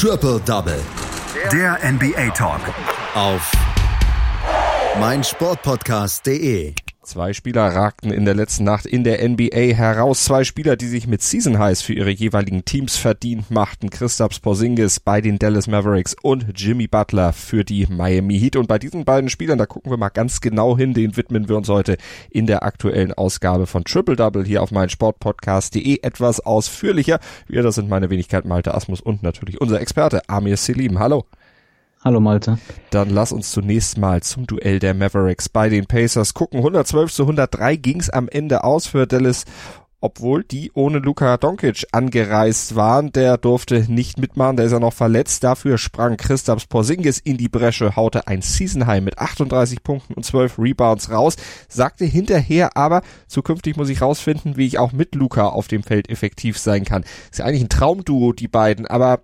Triple Double. Der NBA Talk. Auf meinsportpodcast.de. Zwei Spieler ragten in der letzten Nacht in der NBA heraus. Zwei Spieler, die sich mit Season Highs für ihre jeweiligen Teams verdient machten. Christaps Porzingis bei den Dallas Mavericks und Jimmy Butler für die Miami Heat. Und bei diesen beiden Spielern, da gucken wir mal ganz genau hin, den widmen wir uns heute in der aktuellen Ausgabe von Triple Double hier auf meinen Sportpodcast.de etwas ausführlicher. Wir, das sind meine Wenigkeit Malte Asmus und natürlich unser Experte Amir Selim. Hallo. Hallo Malte. Dann lass uns zunächst mal zum Duell der Mavericks bei den Pacers gucken. 112 zu 103 ging's am Ende aus für Dallas obwohl die ohne Luka Doncic angereist waren. Der durfte nicht mitmachen, der ist ja noch verletzt. Dafür sprang Christaps Porzingis in die Bresche, haute ein Season High mit 38 Punkten und 12 Rebounds raus, sagte hinterher aber, zukünftig muss ich rausfinden, wie ich auch mit Luka auf dem Feld effektiv sein kann. Ist ja eigentlich ein Traumduo, die beiden, aber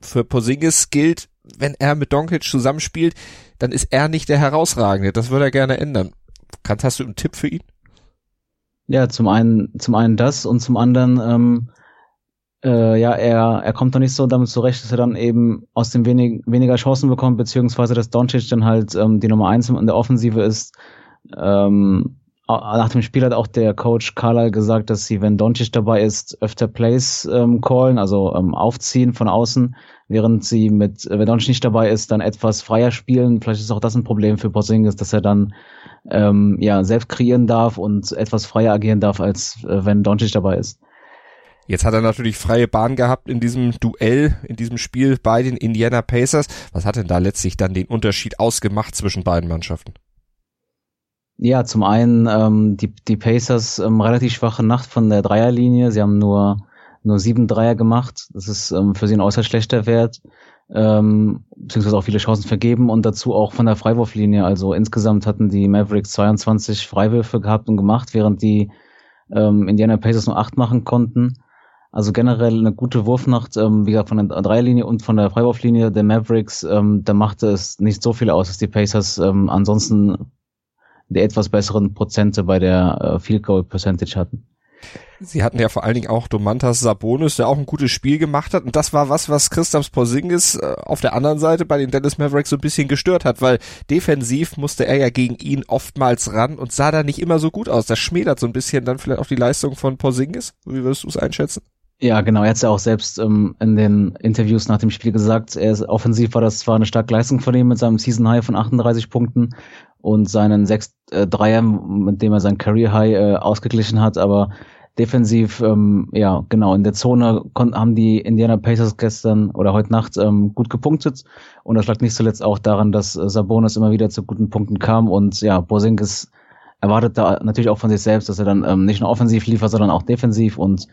für Porzingis gilt, wenn er mit Doncic zusammenspielt, dann ist er nicht der Herausragende. Das würde er gerne ändern. Kannst, hast du einen Tipp für ihn? Ja, zum einen, zum einen das und zum anderen, ähm, äh, ja, er, er kommt doch nicht so damit zurecht, dass er dann eben aus dem wenig, weniger Chancen bekommt, beziehungsweise dass Doncic dann halt ähm, die Nummer eins in der Offensive ist. Ähm, nach dem Spiel hat auch der Coach Carlyle gesagt, dass sie, wenn Doncic dabei ist, öfter Plays ähm, callen, also ähm, aufziehen von außen, während sie mit, wenn Doncic nicht dabei ist, dann etwas freier spielen. Vielleicht ist auch das ein Problem für Porzingis, dass er dann ähm, ja selbst kreieren darf und etwas freier agieren darf, als äh, wenn Doncic dabei ist. Jetzt hat er natürlich freie Bahn gehabt in diesem Duell, in diesem Spiel bei den Indiana Pacers. Was hat denn da letztlich dann den Unterschied ausgemacht zwischen beiden Mannschaften? Ja, zum einen ähm, die, die Pacers ähm, relativ schwache Nacht von der Dreierlinie. Sie haben nur nur sieben Dreier gemacht. Das ist ähm, für sie ein äußerst schlechter Wert. Ähm, beziehungsweise auch viele Chancen vergeben und dazu auch von der Freiwurflinie. Also insgesamt hatten die Mavericks 22 Freiwürfe gehabt und gemacht, während die ähm, Indiana Pacers nur acht machen konnten. Also generell eine gute Wurfnacht, ähm, wie gesagt, von der Dreierlinie und von der Freiwurflinie der Mavericks, ähm, da machte es nicht so viel aus, dass die Pacers ähm, ansonsten der etwas besseren Prozente bei der äh, Field Goal Percentage hatten. Sie hatten ja vor allen Dingen auch Domantas Sabonis, der auch ein gutes Spiel gemacht hat. Und das war was, was Christaps Porzingis äh, auf der anderen Seite bei den Dallas Mavericks so ein bisschen gestört hat, weil defensiv musste er ja gegen ihn oftmals ran und sah da nicht immer so gut aus. Das schmälert so ein bisschen dann vielleicht auch die Leistung von Porzingis. Wie würdest du es einschätzen? Ja, genau. Er hat ja auch selbst ähm, in den Interviews nach dem Spiel gesagt, er ist offensiv war das zwar eine starke Leistung von ihm mit seinem Season High von 38 Punkten und seinen sechs äh, Dreier, mit dem er sein Career High äh, ausgeglichen hat, aber defensiv, ähm, ja, genau, in der Zone haben die Indiana Pacers gestern oder heute Nacht ähm, gut gepunktet. Und das lag nicht zuletzt auch daran, dass äh, Sabonis immer wieder zu guten Punkten kam. Und ja, Borzingis erwartet da natürlich auch von sich selbst, dass er dann ähm, nicht nur offensiv liefert, sondern auch defensiv. Und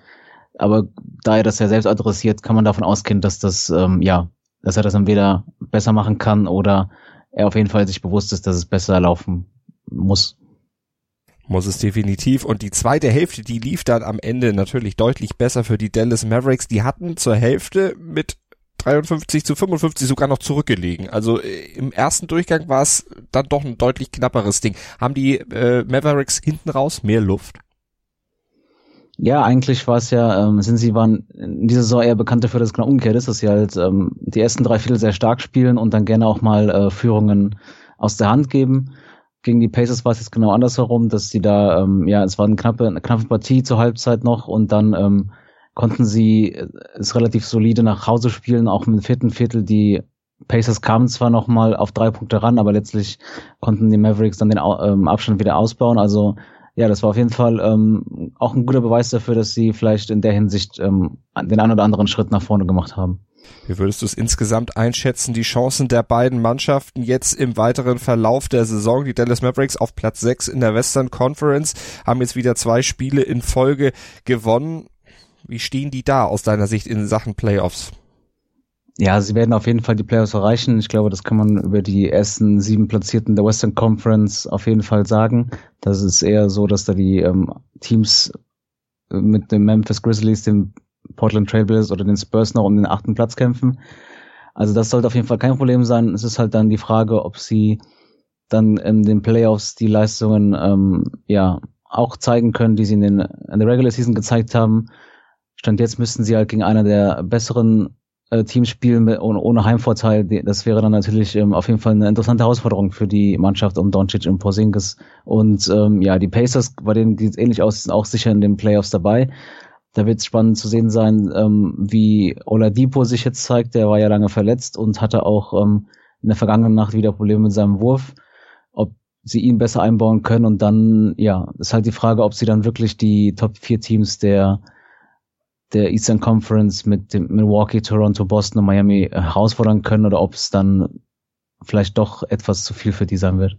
aber da er das ja selbst adressiert, kann man davon ausgehen, dass das, ähm, ja, dass er das entweder besser machen kann oder er auf jeden Fall sich bewusst ist, dass es besser laufen muss. Muss es definitiv. Und die zweite Hälfte, die lief dann am Ende natürlich deutlich besser für die Dallas Mavericks. Die hatten zur Hälfte mit 53 zu 55 sogar noch zurückgelegen. Also äh, im ersten Durchgang war es dann doch ein deutlich knapperes Ding. Haben die äh, Mavericks hinten raus mehr Luft? Ja, eigentlich war es ja, ähm, sind sie waren in dieser Saison eher bekannt dafür, dass es genau umgekehrt ist, dass sie halt ähm, die ersten drei Viertel sehr stark spielen und dann gerne auch mal äh, Führungen aus der Hand geben. Gegen die Pacers war es jetzt genau andersherum, dass sie da, ähm, ja, es war eine knappe, eine knappe Partie zur Halbzeit noch und dann ähm, konnten sie es relativ solide nach Hause spielen, auch im vierten Viertel. Die Pacers kamen zwar noch mal auf drei Punkte ran, aber letztlich konnten die Mavericks dann den ähm, Abstand wieder ausbauen. Also ja, das war auf jeden Fall ähm, auch ein guter Beweis dafür, dass sie vielleicht in der Hinsicht ähm, den einen oder anderen Schritt nach vorne gemacht haben. Wie würdest du es insgesamt einschätzen, die Chancen der beiden Mannschaften jetzt im weiteren Verlauf der Saison? Die Dallas Mavericks auf Platz 6 in der Western Conference haben jetzt wieder zwei Spiele in Folge gewonnen. Wie stehen die da aus deiner Sicht in Sachen Playoffs? Ja, sie werden auf jeden Fall die Playoffs erreichen. Ich glaube, das kann man über die ersten sieben Platzierten der Western Conference auf jeden Fall sagen. Das ist eher so, dass da die ähm, Teams mit den Memphis Grizzlies, den Portland Trailblazers oder den Spurs noch um den achten Platz kämpfen. Also das sollte auf jeden Fall kein Problem sein. Es ist halt dann die Frage, ob sie dann in den Playoffs die Leistungen ähm, ja auch zeigen können, die sie in, den, in der Regular Season gezeigt haben. Stand jetzt müssten sie halt gegen einer der besseren äh, spielen mit, ohne, ohne Heimvorteil, das wäre dann natürlich ähm, auf jeden Fall eine interessante Herausforderung für die Mannschaft um Doncic und Porzingis. Und ähm, ja, die Pacers, bei denen die ähnlich aus, sind auch sicher in den Playoffs dabei. Da wird es spannend zu sehen sein, ähm, wie Oladipo sich jetzt zeigt. Der war ja lange verletzt und hatte auch ähm, in der vergangenen Nacht wieder Probleme mit seinem Wurf. Ob sie ihn besser einbauen können und dann, ja, ist halt die Frage, ob sie dann wirklich die Top 4 Teams der der Eastern Conference mit dem Milwaukee, Toronto, Boston und Miami herausfordern können oder ob es dann vielleicht doch etwas zu viel für die sein wird.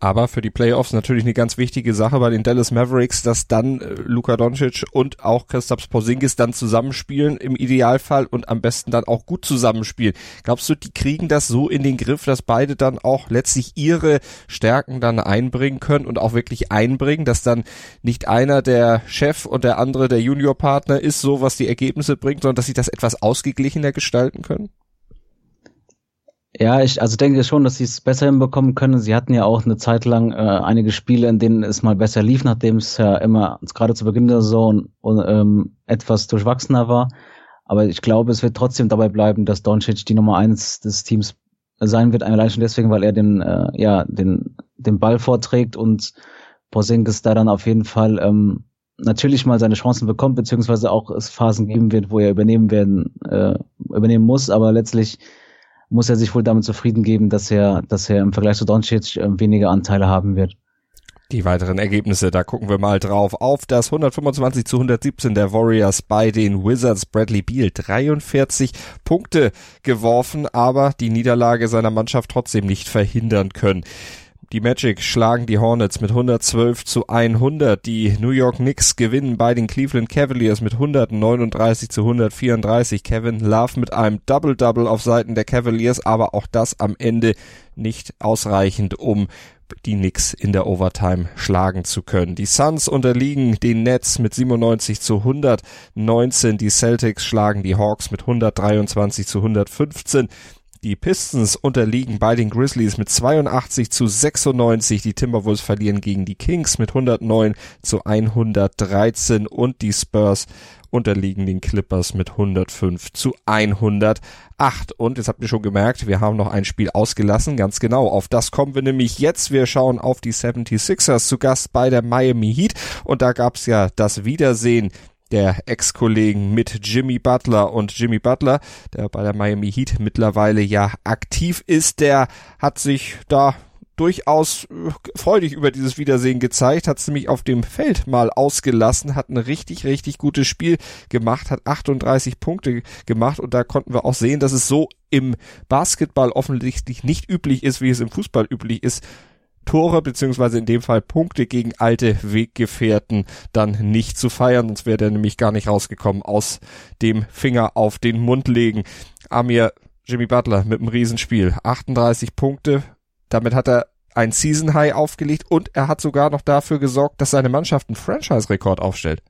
Aber für die Playoffs natürlich eine ganz wichtige Sache bei den Dallas Mavericks, dass dann äh, Luka Doncic und auch Christoph Porzingis dann zusammenspielen im Idealfall und am besten dann auch gut zusammenspielen. Glaubst du, die kriegen das so in den Griff, dass beide dann auch letztlich ihre Stärken dann einbringen können und auch wirklich einbringen, dass dann nicht einer der Chef und der andere der Juniorpartner ist, so was die Ergebnisse bringt, sondern dass sie das etwas ausgeglichener gestalten können? Ja, ich also denke schon, dass sie es besser hinbekommen können. Sie hatten ja auch eine Zeit lang äh, einige Spiele, in denen es mal besser lief, nachdem es ja immer gerade zu Beginn der Saison und, ähm, etwas durchwachsener war. Aber ich glaube, es wird trotzdem dabei bleiben, dass Doncic die Nummer eins des Teams sein wird, allein schon deswegen, weil er den, äh, ja, den, den Ball vorträgt und Porzingis da dann auf jeden Fall ähm, natürlich mal seine Chancen bekommt, beziehungsweise auch es Phasen geben wird, wo er übernehmen werden, äh, übernehmen muss, aber letztlich muss er sich wohl damit zufrieden geben, dass er, dass er im Vergleich zu Doncic äh, weniger Anteile haben wird. Die weiteren Ergebnisse, da gucken wir mal drauf. Auf das 125 zu 117 der Warriors bei den Wizards. Bradley Beal 43 Punkte geworfen, aber die Niederlage seiner Mannschaft trotzdem nicht verhindern können. Die Magic schlagen die Hornets mit 112 zu 100. Die New York Knicks gewinnen bei den Cleveland Cavaliers mit 139 zu 134. Kevin Love mit einem Double-Double auf Seiten der Cavaliers, aber auch das am Ende nicht ausreichend, um die Knicks in der Overtime schlagen zu können. Die Suns unterliegen den Nets mit 97 zu 119. Die Celtics schlagen die Hawks mit 123 zu 115. Die Pistons unterliegen bei den Grizzlies mit 82 zu 96. Die Timberwolves verlieren gegen die Kings mit 109 zu 113 und die Spurs unterliegen den Clippers mit 105 zu 108. Und jetzt habt ihr schon gemerkt, wir haben noch ein Spiel ausgelassen. Ganz genau. Auf das kommen wir nämlich jetzt. Wir schauen auf die 76ers zu Gast bei der Miami Heat. Und da gab's ja das Wiedersehen der Ex-Kollegen mit Jimmy Butler. Und Jimmy Butler, der bei der Miami Heat mittlerweile ja aktiv ist, der hat sich da durchaus äh, freudig über dieses Wiedersehen gezeigt, hat es nämlich auf dem Feld mal ausgelassen, hat ein richtig, richtig gutes Spiel gemacht, hat 38 Punkte gemacht. Und da konnten wir auch sehen, dass es so im Basketball offensichtlich nicht üblich ist, wie es im Fußball üblich ist, Tore beziehungsweise in dem Fall Punkte gegen alte Weggefährten dann nicht zu feiern, sonst wäre er nämlich gar nicht rausgekommen aus dem Finger auf den Mund legen. Amir Jimmy Butler mit einem Riesenspiel, 38 Punkte, damit hat er ein Season High aufgelegt und er hat sogar noch dafür gesorgt, dass seine Mannschaft einen Franchise-Rekord aufstellt.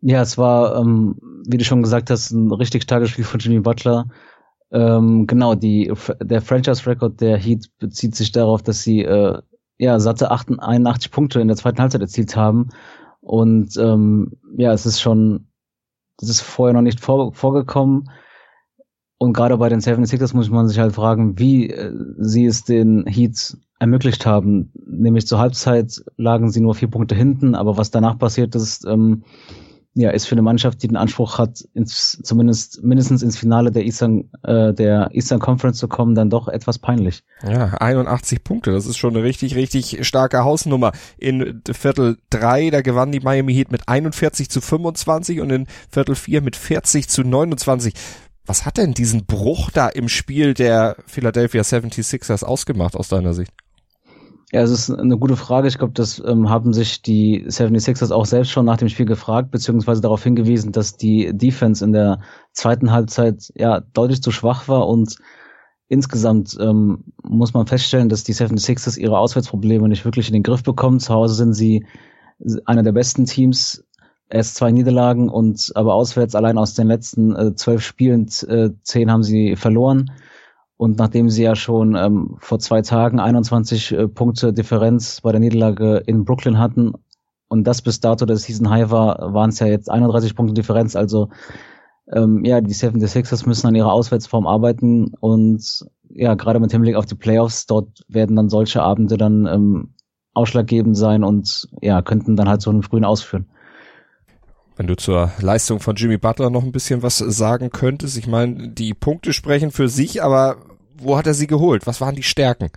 Ja, es war, ähm, wie du schon gesagt hast, ein richtig starkes Spiel von Jimmy Butler. Ähm, genau, die, der Franchise-Record der Heat bezieht sich darauf, dass sie äh, ja satte 81 Punkte in der zweiten Halbzeit erzielt haben. Und ähm, ja, es ist schon, das ist vorher noch nicht vor, vorgekommen. Und gerade bei den 76ers muss man sich halt fragen, wie äh, sie es den Heats ermöglicht haben. Nämlich zur Halbzeit lagen sie nur vier Punkte hinten, aber was danach passiert ist, ähm, ja, ist für eine Mannschaft, die den Anspruch hat, ins, zumindest mindestens ins Finale der Eastern, äh, der Eastern Conference zu kommen, dann doch etwas peinlich. Ja, 81 Punkte, das ist schon eine richtig, richtig starke Hausnummer. In Viertel drei, da gewann die Miami Heat mit 41 zu 25 und in Viertel vier mit 40 zu 29. Was hat denn diesen Bruch da im Spiel der Philadelphia 76ers ausgemacht aus deiner Sicht? Ja, es ist eine gute Frage. Ich glaube, das ähm, haben sich die 76ers auch selbst schon nach dem Spiel gefragt, beziehungsweise darauf hingewiesen, dass die Defense in der zweiten Halbzeit ja deutlich zu schwach war und insgesamt ähm, muss man feststellen, dass die 76ers ihre Auswärtsprobleme nicht wirklich in den Griff bekommen. Zu Hause sind sie einer der besten Teams, erst zwei Niederlagen und aber auswärts allein aus den letzten äh, zwölf Spielen äh, zehn haben sie verloren. Und nachdem sie ja schon ähm, vor zwei Tagen 21 äh, Punkte Differenz bei der Niederlage in Brooklyn hatten und das bis dato der Season High war, waren es ja jetzt 31 Punkte Differenz. Also ähm, ja, die 76ers müssen an ihrer Auswärtsform arbeiten und ja, gerade mit Hinblick auf die Playoffs, dort werden dann solche Abende dann ähm, ausschlaggebend sein und ja, könnten dann halt so einen frühen ausführen. Wenn du zur Leistung von Jimmy Butler noch ein bisschen was sagen könntest, ich meine, die Punkte sprechen für sich, aber wo hat er sie geholt? Was waren die Stärken?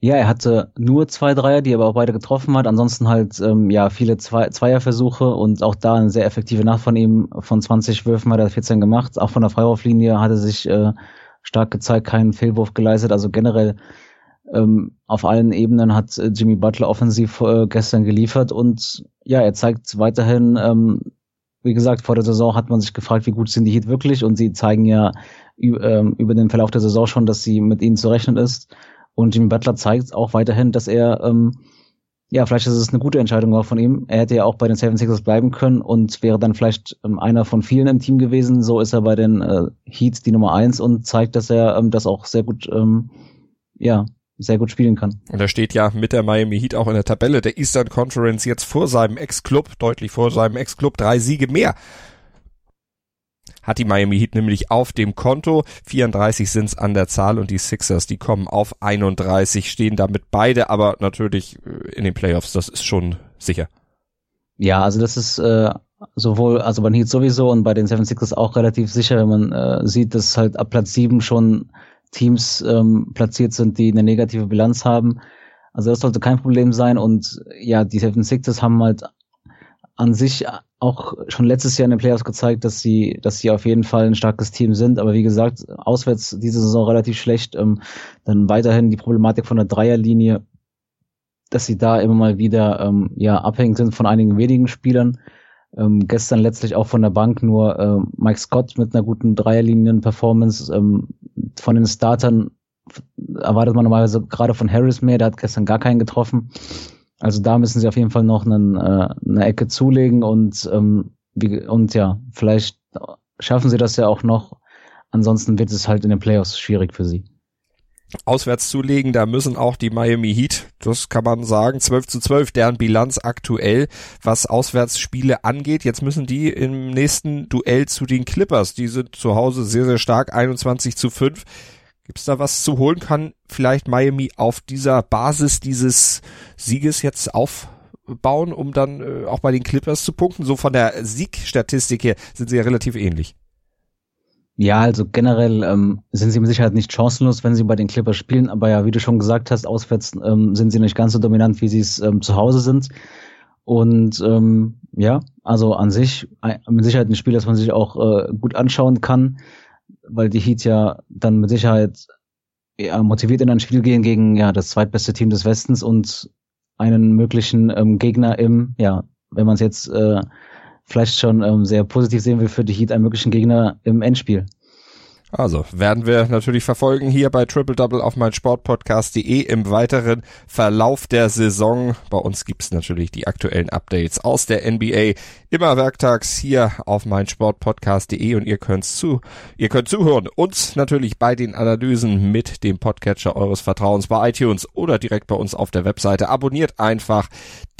Ja, er hatte nur zwei Dreier, die er aber auch beide getroffen hat. Ansonsten halt ähm, ja viele zwei, Zweierversuche und auch da eine sehr effektive Nacht von ihm. Von 20 Würfen hat er 14 gemacht. Auch von der Freiwurflinie hat er sich äh, stark gezeigt, keinen Fehlwurf geleistet. Also generell ähm, auf allen Ebenen hat äh, Jimmy Butler offensiv äh, gestern geliefert und ja, er zeigt weiterhin, ähm, wie gesagt, vor der Saison hat man sich gefragt, wie gut sind die Heat wirklich und sie zeigen ja ähm, über den Verlauf der Saison schon, dass sie mit ihnen zu rechnen ist. Und Jimmy Butler zeigt auch weiterhin, dass er, ähm, ja, vielleicht ist es eine gute Entscheidung auch von ihm. Er hätte ja auch bei den Seven Sixers bleiben können und wäre dann vielleicht ähm, einer von vielen im Team gewesen. So ist er bei den äh, Heats die Nummer eins und zeigt, dass er ähm, das auch sehr gut, ähm, ja, sehr gut spielen kann. Und er steht ja mit der Miami Heat auch in der Tabelle der Eastern Conference jetzt vor seinem Ex-Club, deutlich vor seinem Ex-Club, drei Siege mehr hat die Miami Heat nämlich auf dem Konto. 34 sind es an der Zahl und die Sixers, die kommen auf 31, stehen damit beide, aber natürlich äh, in den Playoffs, das ist schon sicher. Ja, also das ist äh, sowohl, also bei Heat sowieso und bei den Seven Sixers auch relativ sicher, wenn man äh, sieht, dass halt ab Platz 7 schon Teams ähm, platziert sind, die eine negative Bilanz haben. Also das sollte kein Problem sein und ja, die Seven Sixers haben halt an sich auch schon letztes Jahr in den Playoffs gezeigt, dass sie, dass sie auf jeden Fall ein starkes Team sind. Aber wie gesagt, auswärts diese Saison relativ schlecht. Ähm, dann weiterhin die Problematik von der Dreierlinie, dass sie da immer mal wieder ähm, ja abhängig sind von einigen wenigen Spielern. Ähm, gestern letztlich auch von der Bank nur äh, Mike Scott mit einer guten Dreierlinien-Performance. Ähm, von den Startern erwartet man normalerweise gerade von Harris mehr, der hat gestern gar keinen getroffen. Also da müssen sie auf jeden Fall noch einen, äh, eine Ecke zulegen und, ähm, wie, und ja, vielleicht schaffen sie das ja auch noch. Ansonsten wird es halt in den Playoffs schwierig für sie. Auswärts zulegen, da müssen auch die Miami Heat, das kann man sagen, 12 zu 12, deren Bilanz aktuell, was Auswärtsspiele angeht. Jetzt müssen die im nächsten Duell zu den Clippers, die sind zu Hause sehr, sehr stark, 21 zu 5 Gibt es da was zu holen? Kann vielleicht Miami auf dieser Basis dieses Sieges jetzt aufbauen, um dann äh, auch bei den Clippers zu punkten? So von der Siegstatistik her sind sie ja relativ ähnlich. Ja, also generell ähm, sind sie mit Sicherheit nicht chancenlos, wenn sie bei den Clippers spielen, aber ja, wie du schon gesagt hast, auswärts ähm, sind sie nicht ganz so dominant, wie sie es ähm, zu Hause sind. Und ähm, ja, also an sich mit Sicherheit ein Spiel, das man sich auch äh, gut anschauen kann weil die Heat ja dann mit Sicherheit ja, motiviert in ein Spiel gehen gegen ja das zweitbeste Team des Westens und einen möglichen ähm, Gegner im, ja, wenn man es jetzt äh, vielleicht schon ähm, sehr positiv sehen will, für die Heat einen möglichen Gegner im Endspiel. Also werden wir natürlich verfolgen hier bei Triple Double auf mein Sportpodcast.de im weiteren Verlauf der Saison. Bei uns gibt's natürlich die aktuellen Updates aus der NBA immer werktags hier auf mein Sportpodcast.de und ihr könnt zu, ihr könnt zuhören. Uns natürlich bei den Analysen mit dem Podcatcher eures Vertrauens bei iTunes oder direkt bei uns auf der Webseite. Abonniert einfach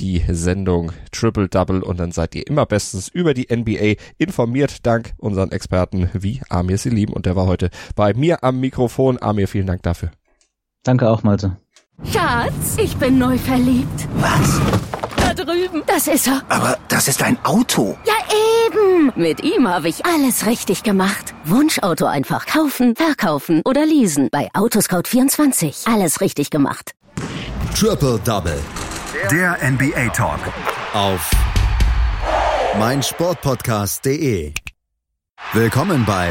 die Sendung Triple Double und dann seid ihr immer bestens über die NBA informiert dank unseren Experten wie Amir Selim und der war heute bei mir am Mikrofon. Amir, vielen Dank dafür. Danke auch, Malte. Schatz, ich bin neu verliebt. Was? Da drüben. Das ist er. Aber das ist ein Auto. Ja, eben. Mit ihm habe ich alles richtig gemacht. Wunschauto einfach kaufen, verkaufen oder leasen. Bei Autoscout24. Alles richtig gemacht. Triple Double. Der NBA Talk. Auf meinsportpodcast.de. Willkommen bei